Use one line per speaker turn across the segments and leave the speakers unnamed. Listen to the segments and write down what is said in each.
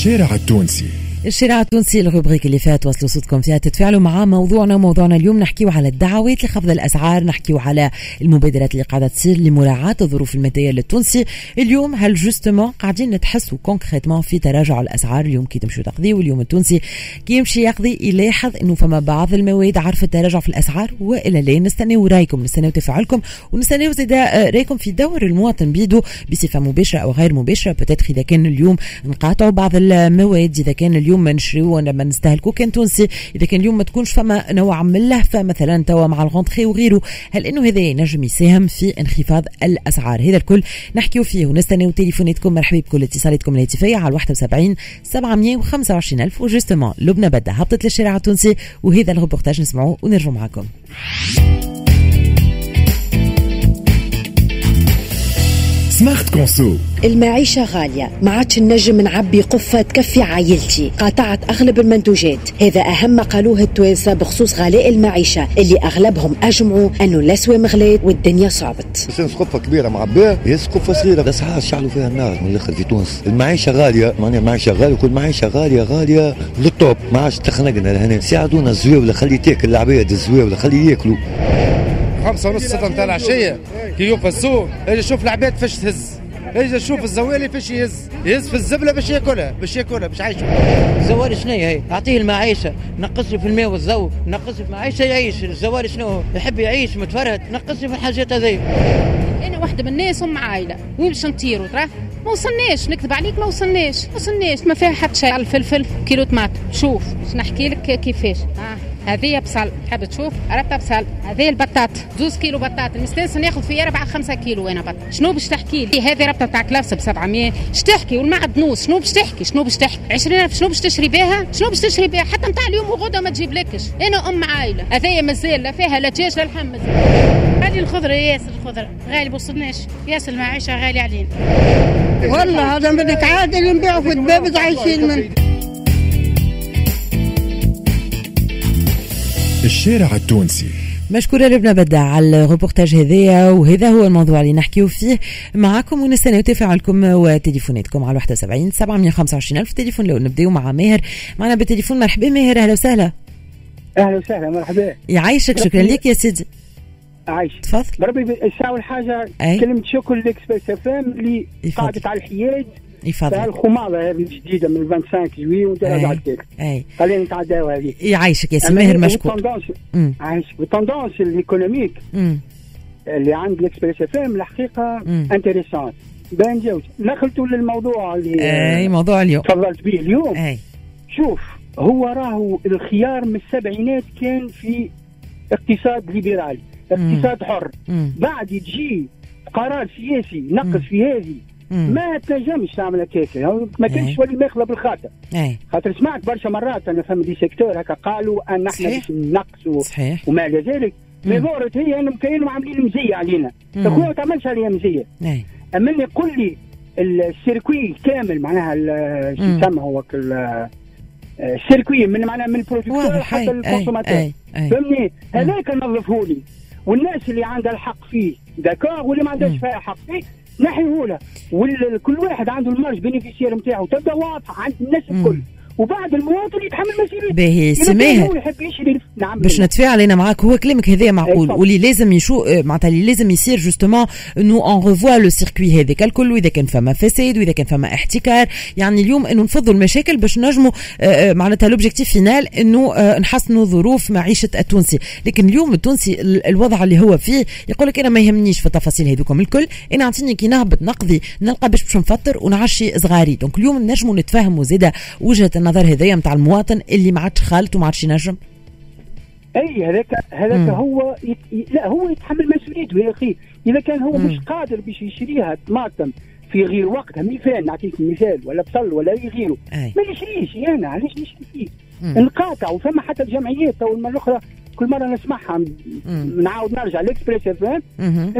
الشارع التونسي.
الشارع التونسي ال rubrique اللي فات وصلوا صوتكم فيها. تتفاعلوا مع موضوعنا موضوعنا اليوم. نحكيو على الدعوات لخفض الأسعار. نحكيو على المبادرات اللي قاعدة تصير لمراعاة الظروف المادية للتونسي. اليوم هل justement قاعدين تحسوا concrètement في تراجع الأسعار؟ اليوم كي تمشوا تقضيوا اليوم التونسي كي يمشي يقضي يلاحظ إنه فما بعض المواد عرفت تراجع في الأسعار والا لا نستناو رأيكم. نستناو تفاعلكم ونستناو آه، رأيكم في دور المواطن بيدو بصفة مباشرة أو غير مباشرة. بتاتر إذا كان اليوم نقاطعوا بعض المواد إذا كان اليوم اليوم ما نشريو لما نستهلكو. كان تونسي إذا كان اليوم ما تكونش فما نوع من اللهفة مثلا توا مع الغونتخي وغيره. هل إنه هذا ينجم يساهم في انخفاض الأسعار؟ هذا الكل نحكيو فيه ونستناو تليفوناتكم. مرحبا بكل اتصالاتكم الهاتفية على 71 725 ألف وجوستومون لبنى بدأ. هبطت للشارع التونسي وهذا الروبورتاج نسمعوه ونرجعوا معكم.
سمارت كونسو
المعيشة غالية. ما عادش نجم نعبي قفة تكفي عائلتي قاطعت أغلب المنتوجات هذا أهم ما قالوه التوانسة بخصوص غلاء المعيشة اللي أغلبهم أجمعوا أنه الأسواق مغلات والدنيا صعبت.
بس قفة كبيرة معبية هي قفة صغيرة. الأسعار شعلوا فيها النار من الآخر في تونس. المعيشة غالية. معناها المعيشة غالية. وكل معيشة غالية غالية. للطوب. ما عادش تخنقنا لهنا. ساعدونا الزواولة خلي تاكل العباد الزواولة خلي ياكلوا.
خمسة ونص ستة نتاع العشية. كي يوقف السوق أجي شوف العباد فاش تهز. أجي شوف الزوالي فاش يهز. يهز في الزبلة باش ياكلها باش ياكلها باش يعيش.
الزواري شنو هي؟ أعطيه المعيشة. نقص في الماء والضوء نقص في المعيشه يعيش. الزواري شنو يحب يعيش متفرد نقص في الحاجات هذي.
أنا واحدة من الناس أم عائلة. وين باش نطيروا ترى؟ ما وصلناش. نكذب عليك ما وصلناش. ما وصلناش. ما فيها حتى شيء. على الفلفل كيلو طماط شوف باش نحكي لك كيفاش. آه. هذه بصل. تحب تشوف ربطه بصل. هذه البطاط. زوز كيلو بطاط. المستانس ناخذ فيه 4 5 كيلو أنا بط شنو باش تحكي لي؟ هذه ربطة تاع كلافس ب 700 اش تحكي والمعدنوس شنو باش تحكي؟ شنو باش تحكي؟ 20000 شنو باش تشري بها شنو باش تشري بها حتى نتاع اليوم وغدا ما تجيب لكش. أنا أم عائلة. هذايا مازال لا فيها لا دجاج لا لحم.
هذه الخضرة. ياسر الخضرة. غالي بوصلناش. ياسر المعيشه غالي علينا.
والله هذا منك عادل نبيعه في الدبابة عايشين منه
الشارع التونسي.
مشكورة لبنى بدع على الروبورتاج هذايا وهذا هو الموضوع اللي نحكيو فيه معكم ونستناو تفاعلكم وتليفوناتكم على 71 725 ألف تليفون. لو نبداو مع ماهر معنا بالتليفون. مرحبا ماهر أهلا وسهلا.
أهلا وسهلا مرحبا.
يعيشك شكرا لك يا سيدي
عيشك.
تفضل.
بربي الساعة أول حاجة
أي.
كلمة شكر للاكسبريس أف إم اللي. قعدت على الحياد.
يفضلك.
الخماضة هذه الجديدة من 25 جوي. بعد ذلك
أي
خلينا نتعداو هذه.
يعيشك يا سي ماهر مشكور.
عايشك والتندونس
الإيكونوميك.
اللي عند الإكسبريس إف إم الحقيقة
مم.
انتريسون بان جوز دخلتوا للموضوع اللي
أي موضوع اليوم.
تفضلت به اليوم.
أي
شوف هو راهو الخيار من السبعينات كان في اقتصاد ليبرالي. اقتصاد حر.
مم.
بعد تجي قرار سياسي نقص في هذه. ما تنجمش تعمل هكاك يعني ما. كانش ولي ماخذه بالخاطر.
أي
خاطر سمعت برشا مرات أنا فما des secteurs هكا قالوا أن
إحنا.
باش نقصوا
صحيح.
وما إلى ذلك. mais ظهرت هي أنهم كانوا عاملين مزية علينا. أخويا ما تعملش عليها مزية.
أي
أما اللي يقول لي ال circuit كامل معناها شو. يسمى هو ال- circuit من معناها من
ال producteur
حتى
ال consommateur.
فهمني؟ هذاك نظفه لي والناس اللي عندها الحق فيه d'accord واللي ما عندهاش. فيها حق فيه نحيه له وكل واحد عنده ال marge bénéficiaire نتاعو تبدا واضحة عند الناس. الكل وبعد المواطن يتحمل مسؤوليته
باهي
يشري نعم.
باش. نتفاعل أنا معاك هو كلامك هذا معقول.
تفضل.
واللي لازم يشو آه، معناتها اللي لازم يصير justement انه on revoit le circuit هذاك. الكل وإذا كان فما فساد وإذا كان فما احتكار. يعني اليوم إنه نفضوا المشاكل باش نجموا آه، معناتها l'objectif final إنه نحسنوا ظروف معيشة التونسي. لكن اليوم التونسي ال- الوضع اللي هو فيه يقول لك أنا ما يهمنيش في التفاصيل هذوكم الكل. أنا اعطيني كي نهبط نقضي نلقى باش باش نفطر ونعشي صغاري. donc اليوم نجموا نتفاهموا زاده وجهة النظر هذايا نتاع المواطن اللي ما عادش خالط وما عادش ينجم
أي هذاك هذاك. هو يت... لا هو يتحمل مسؤوليته يا أخي إذا كان هو
مم.
مش قادر باش يشريها طماطم في غير وقتها مثال نعطيك مثال ولا بصل ولا أي غيره ما نشريش أنا علاش نشري فيه. نقاطع وفما حتى الجمعيات تو المرة الأخرى كل مرة نسمعها. نعاود نرجع الاكسبريس إف
إم.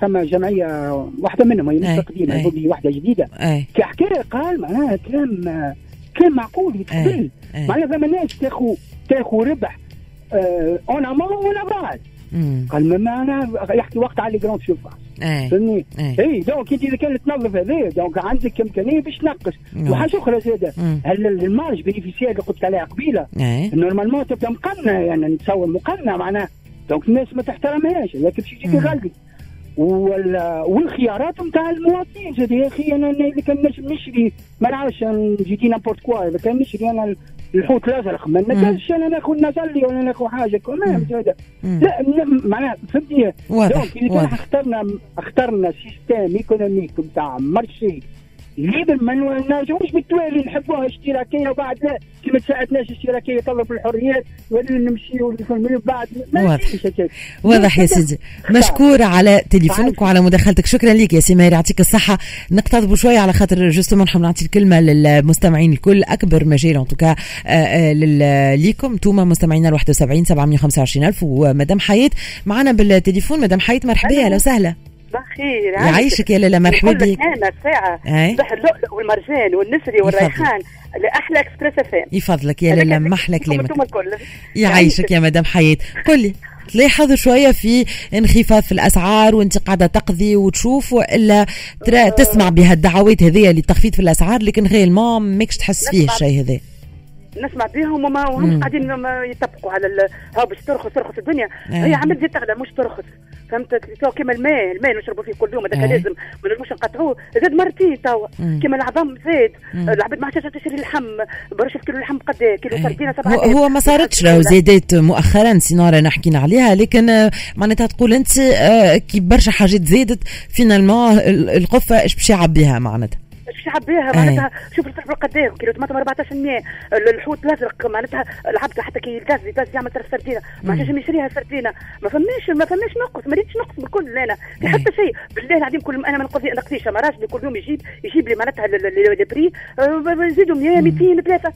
ثم جمعية واحدة منهم هي. مش قديمه. هذه واحدة جديدة
أي
كحكاية قال معناها كلام كلام معقول يتقبل
أي.
معناها فما ناس تاخذ تاخذ ربح en amont ولا بعد
مم.
قال ما معناها يحكي وقت على grandes
surfaces
فهمني
اي
donc انت اذا كانت تنظف هذا donc عندك إمكانية باش تنقص
نعم.
وحاجة أخرى
زادة.
هل ال marge bénéficiaire اللي قلت عليها
قبيلة
normalement تبدا مقنع يعني نتصور مقنع معناه donc الناس ما تحترمهاش لكن باش يجيك. والخيارات نتاع المواطنين. زاد يا أخي أنا أنا إذا كان نجم نشري ما نعرفش je dis n'importe quoi. إذا كان نشري أنا الحوت الازرق ما نقدرش أنا ناخذ نزلي ولا ناخذ حاجة. كمان زاد. لا معناها فهمتني؟ donc إذا كان اخترنا اخترنا système économique نتاع marché libre ما نرجعوش بالتوالي نحبوها اشتراكيه وبعد لا كي ما تساعدناش اشتراكيه يطلب الحريات ولا نمشيو من بعد. ما
واضح. واضح يا سيدي. مشكور على تليفونك وعلى مداخلتك. شكرا لك يا سمير يعطيك الصحة. نقتضبوا شوية على خاطر justement نحب نعطي الكلمة للمستمعين الكل. أكبر مجال en tout cas ليكم. توما مستمعينا ال 71 725 ألف. ومدام حياة معنا بالتليفون مدام حياة. مرحبا. أهلا وسهلا.
بخير.
يعيشك يا لالا مرحبا بك
أنا ساعه
أي.
صح اللؤلؤ والمرجان والنسري والريحان. لأحلى اكسبريس اف ام
يفضلك يا لالا محلى كلامك يعيشك يا مدام حياة. قل لي تلاحظ شوية في انخفاض في الأسعار وانت قاعدة تقضي وتشوف وإلا ترى تسمع بهالدعوات هذية للتخفيض في الأسعار لكن غير ما ماكش تحس فيه. الشيء هذا.
نسمع بهم وما. وهم قاعدين ما يطبقوا على ال- ها باش ترخص ترخص الدنيا
أي.
هي عملت زي تغلى مش ترخص فهمت تو كيما الماء الماء اللي نشربوا فيه كل يوم هذاك
أي.
لازم ما نجموش نقطعوه زاد مرتين توا. كيما العظام زاد. العباد ما عادش تشري اللحم برشا كيلو اللحم قد إيه؟ كيلو
أي.
سردينة سبعة
هو, هو ما صارتش راهو زادات مؤخرا سينارة حكينا عليها لكن آه، معناتها تقول أنت آه، كي برشا حاجات زادت finalement ال- القفة إيش باش يعبيها معناتها
باش يعبيها
أي.
معناتها شوف الفلفل قد إيه كيلو طماطم 14 100 الحوت الأزرق معناتها العبد حتى كي الغاز الغاز يعمل طرف سردينه ما عادش يشريها سردينه ما فماش ما فماش نقص ما ريتش نقص بالكل أنا. في
أي.
حتى شيء بالله العظيم كل أنا ما نقضي نقضيش اما راجلي كل يوم يجيب يجيب لي معناتها ال- ال- ال- ال prix آه، يزيدوا 100 200 3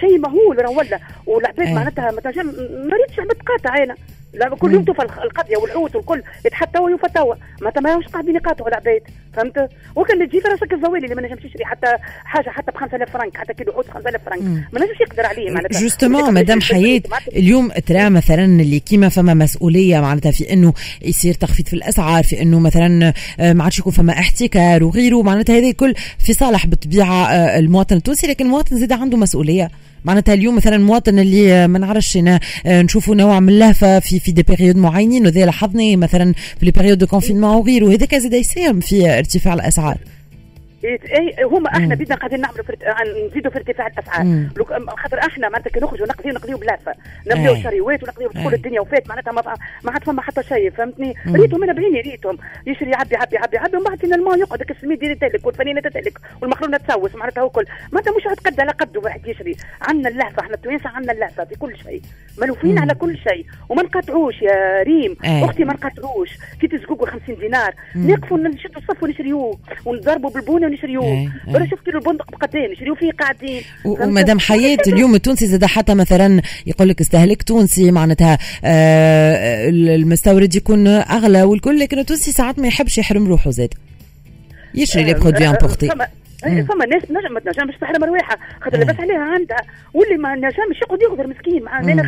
شيء مهول راه ولا. والعباد
أي.
معناتها ما ريتش عباد قاطع أنا. لا كل يوم توفى القضية والحوت والكل يتحتوى يفتوى ما تماش قاعدين يقاطعوا العباد فهمت؟ وكان تجي راسك الزوالي ما نجمش يشري حتى حاجة حتى ب 5000 فرنك حتى كيلو حوت 5000 فرنك. ما نجمش يقدر عليه معناتها.
justement مدام حياة اليوم ترى مثلا اللي كيما فما مسؤولية معناتها في إنه يصير تخفيض في الأسعار في إنه مثلا آه، ما عادش يكون فما احتكار وغيره معناتها هذا الكل في صالح بالطبيعة آه، المواطن التونسي لكن المواطن زاد عنده مسؤولية. معناتها اليوم مثلا المواطن اللي آه، ما نعرفش نشوفوا نوع من اللهفة في في des périodes معينين وهذا لاحظناه مثلا في les périodes de confinement وغيره هذاك زاد يساهم في ارتفاع
الأسعار. هما
إحنا.
بدنا قاعدين نعملوا فرت... نزيدوا في ارتفاع الأسعار خاطر إحنا معناتها كي نخرجوا نقضيو نقضيو بلهفة نبداو
أي.
شريوات ونقضيو. كل الدنيا وفات معناتها ما, ما عاد فما حتى شيء فهمتني. ريتهم أنا بعيني ريتهم يشري يعبي يعبي يعبي يعبي ومن بعد finalement يقعد السميد يتلف والفرينة تتلف والمقرونة تسوس معناتها هو كل معناتها مش عاد قد على قد واحد يشري عندنا اللهفة إحنا التوانسة عندنا اللهفة في كل شيء
ملهوفين.
على كل شيء وما نقاطعوش يا ريم
أي.
أختي ما نقاطعوش كي الزقوقو 50 دينار. نقفوا نشدوا الصف ونشريوه ونضربوا بالبونية ونشريوه
أي.
ولا
أي.
شفت كيلو البندق بقدين نشريوه فيه قاعدين؟
ومدام حياة اليوم التونسي زاد حتى مثلا يقول لك استهلاك تونسي معناتها آه المستورد يكون أغلى والكل لكن التونسي ساعات ما يحبش يحرم روحه زاد يشري les produits importés
فما
مم.
إيه، فما ناس نجم ما تنجمش تحرم رواحها خاطر. لاباس عليها عندها واللي ما نجمش يقعد يغدر مسكين مع ما
مم.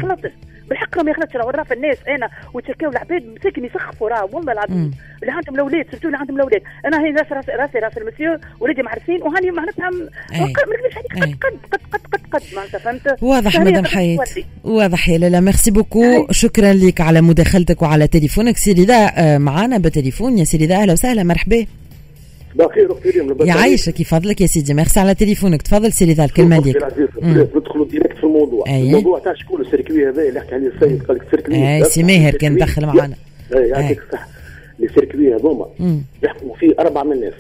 بالحق ما يخلطش راه في الناس أنا وتشكاو العباد مساكن يسخفوا راه والله العظيم. اللي عندهم الأولاد surtout اللي عندهم الأولاد. أنا هي راسي راسي راسي راس المسيو ولادي معرفين وهاني معناتها. ما نكذبش عليك
أي.
قد قد قد قد قد قد معناتها فهمت؟
واضح مدام حياة. واضح يا لالا. merci beaucoup شكرا لك على مداخلتك وعلى تليفونك. سي رضا، معانا بتليفون. يا سي رضا أهلا وسهلا. مرحبا.
بخير أختي ريم؟
يعيشك يفضلك يا سيدي ميرسي على تليفونك. تفضل سي رضا
الكلمة
ليك
ندخلوا directe في الموضوع.
أي.
الموضوع تاع شكون؟ ال circuit هذا اللي حكى عليه السيد قال لك ال
circuit أي سي ماهر كان دخل معانا.
أي يعطيك الصحة. ال circuit
هذوما.
يحكموا فيه أربعة من الناس.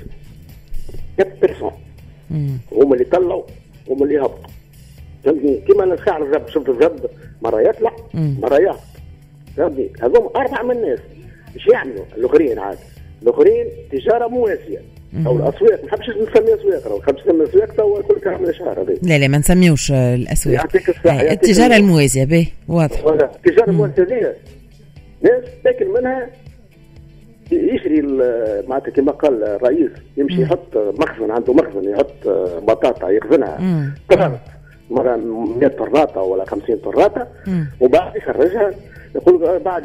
quatre
personnes.
هما اللي طلعوا هما اللي هبطوا. فهمتني؟ كيما أنا ساعة الرب شفت الرب مرة يطلع. مرة يهبط. فهمتني؟ هذوما أربعة من الناس. إيش يعملوا؟ الآخرين عاد. الآخرين تجارة مواسية. أو الأسواق. ما نحبش نسميها أسواق راهو. نحب نسمي أسواق توا كل كلام شهر هذا
لا لا ما نسميوش الأسواق.
يعطيك يعطيك التجارة.
الموازية به واضح.
التجارة المؤسسيه ناس تاكل منها يشري معناتها كما قال الرئيس يمشي يحط مخزن عنده مخزن يحط بطاطا يخزنها. طرات مرة 100 طراطة ولا 50 طراطة. وبعد يخرجها يقول بعد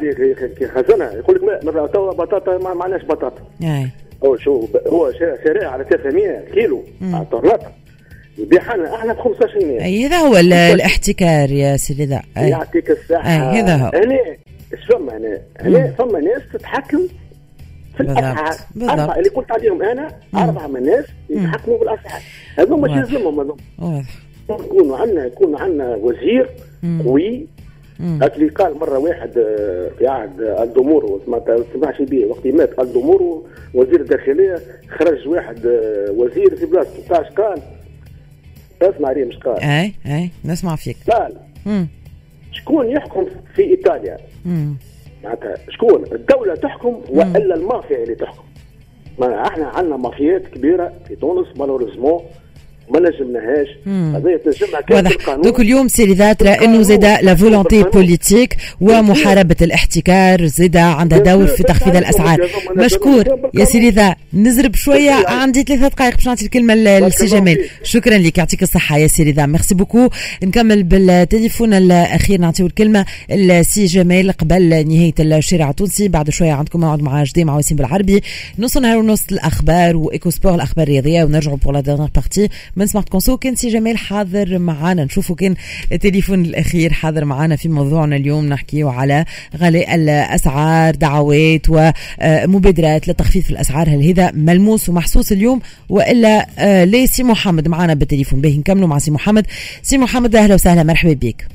كي خزنها يقول لك مثلا توا بطاطا ما معناش بطاطا. هو شو هو شارع على 300 كيلو على الطرلاطه يبيعها لنا إحنا ب 15000
أي هذا هو ال- الاحتكار يا سيدي ذا.
يعطيك الصحة.
هذا هو.
هنا إيش فما هنا؟ هنا فما ناس تتحكم في الأسعار.
بالضبط.
اللي قلت عليهم أنا أربعة من الناس يتحكموا بالأسعار. هذوما مش
واضح.
يلزمهم هذوم
واضح.
يكونوا عندنا يكون عندنا وزير قوي اللي قال مرة واحد آه، في عهد الدمور ما تسمعش به وقت مات الدمور وزير الداخلية خرج واحد آه، وزير في بلاصته تاع قال؟ اسمع ريم مش قال.
أي أي نسمع فيك.
قال. شكون يحكم في
إيطاليا.
معناتها شكون؟ الدولة تحكم وإلا المافيا اللي تحكم. ما إحنا عندنا مافيات كبيرة في تونس malheureusement ما نجمناهاش هذا تنجمها كان
واضح.
بالقانون
donc اليوم سي رضا ترى إنه زاد la volonté politique ومحاربه الاحتكار زاد عندها دور في تخفيض الأسعار. مشكور. يا سي رضا نزرب شوية. عندي ثلاثة دقائق باش نعطي الكلمة ل- لسي جمال شكرا لك. يعطيك الصحة يا سي رضا merci beaucoup. نكمل بالتليفون الأخير. نعطيو الكلمة لسي جمال قبل نهاية الشارع التونسي. بعد شوية عندكم موعد مع جدي مع وسيم بالعربي. نص نهار ونص الأخبار و Echo Sport الأخبار الرياضية. ونرجعوا pour la dernière partie من Conso كان سي جمال حاضر معنا نشوفوا كان التليفون الأخير حاضر معنا في موضوعنا اليوم. نحكيه على غلاء الأسعار دعوات ومبادرات لتخفيض الأسعار. هل هذا ملموس ومحسوس اليوم؟ وإلا آه، ليه سي محمد معنا بالتليفون. باهي نكملوا مع سي محمد. سي محمد أهلا وسهلا. مرحبا بك.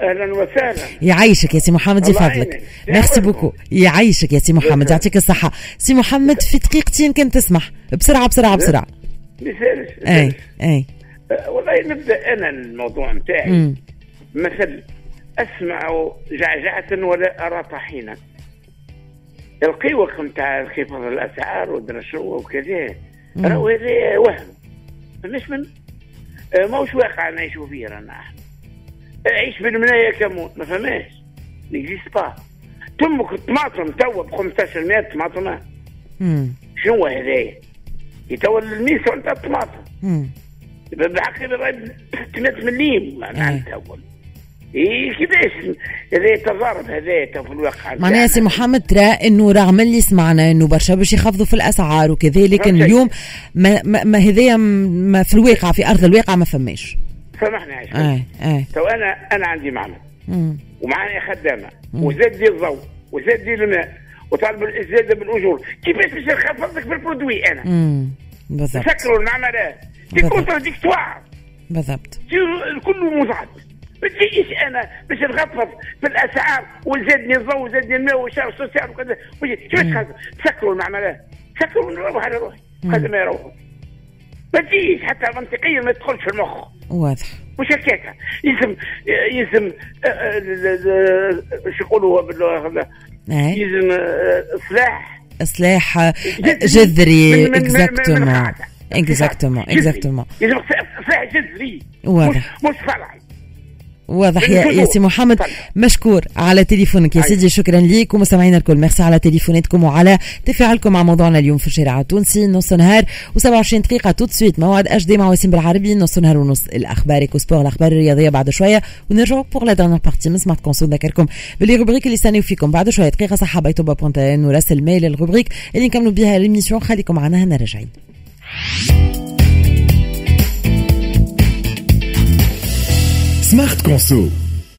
أهلا وسهلا.
يعيشك يا سي محمد يفضلك. merci beaucoup. يعيشك يا سي محمد. يعطيك الصحة. سي محمد في دقيقتين كان تسمح. بسرعة بسرعة بسرعة.
مثال
أي أي.
أه، والله نبدأ أنا الموضوع نتاعي. مثل أسمع جعجعة ولا أرى طحينا. القيوق نتاع انخفاض الأسعار والدرشوه وكذا. راهو هذا وهم. مش من؟ أه، ماهوش واقع نعيشوا فيه رانا أحنا. عيش بالمنايا كمون ما فهماش نيكزيست با. تمك الطماطم توا ب 15 طماطم
مم.
شنو هذايا يتولى الميسو نتاع الطماطم
مم.
بالعكس 600 مليم معناها تول إيه. كيفاش هذا يتضارب هذا في الواقع.
معناها سي محمد ترى إنه رغم اللي سمعنا إنه برشا باش يخفضوا في الأسعار وكذا لكن. اليوم ما, ما, ما هذايا في الواقع في أرض الواقع ما فماش.
سامحني عايش
اي اي
تو أنا أنا عندي معمل
مم.
ومعايا
خدامة.
وزاد لي الضوء وزاد لي الماء وطالب الزياده بالأجور. كيفاش باش نخفض لك بال produit أنا؟
مم. بالضبط.
سكروا المعملات دي. contradictoire
بالضبط.
كله مزعج ما تجيش أنا باش نخفض في الأسعار وزادني الضوء وزادني الماء و charges sociales وكذا. كيفاش خفض؟ سكروا المعملات سكروا نروح على روحي هذا ما يروحوا ما تجيش حتى منطقيا ما تدخلش في المخ.
واضح.
مش هكاك. يلزم يلزم آه، آه، شو يقولوا
اي
يلزم آه، اصلاح
آه،
جذري exactement.
exactement.
exactement اصلاح جذري
واضح.
مش فرعي
واضح يا. يا سي محمد. مشكور على تليفونك يا سيدي شكرا ليك. ومستمعينا الكل ميرسي على تليفوناتكم وعلى تفاعلكم مع موضوعنا اليوم في الشارع التونسي. نص نهار و27 دقيقة. tout de suite موعد اش دي مع وسيم بالعربي. نص نهار ونص. الاخبار Echo Sport الأخبار الرياضية بعد شوية. ونرجعوا pour la dernière partie من Smart Conso نذكركم باللي rubrique اللي استنيو فيكم. بعد شوية دقيقة صحة بيتوبا point tn وراسل mail ال rubrique اللي نكملوا بها l'émission خليكم معنا هنا راجعين.
Smart Conso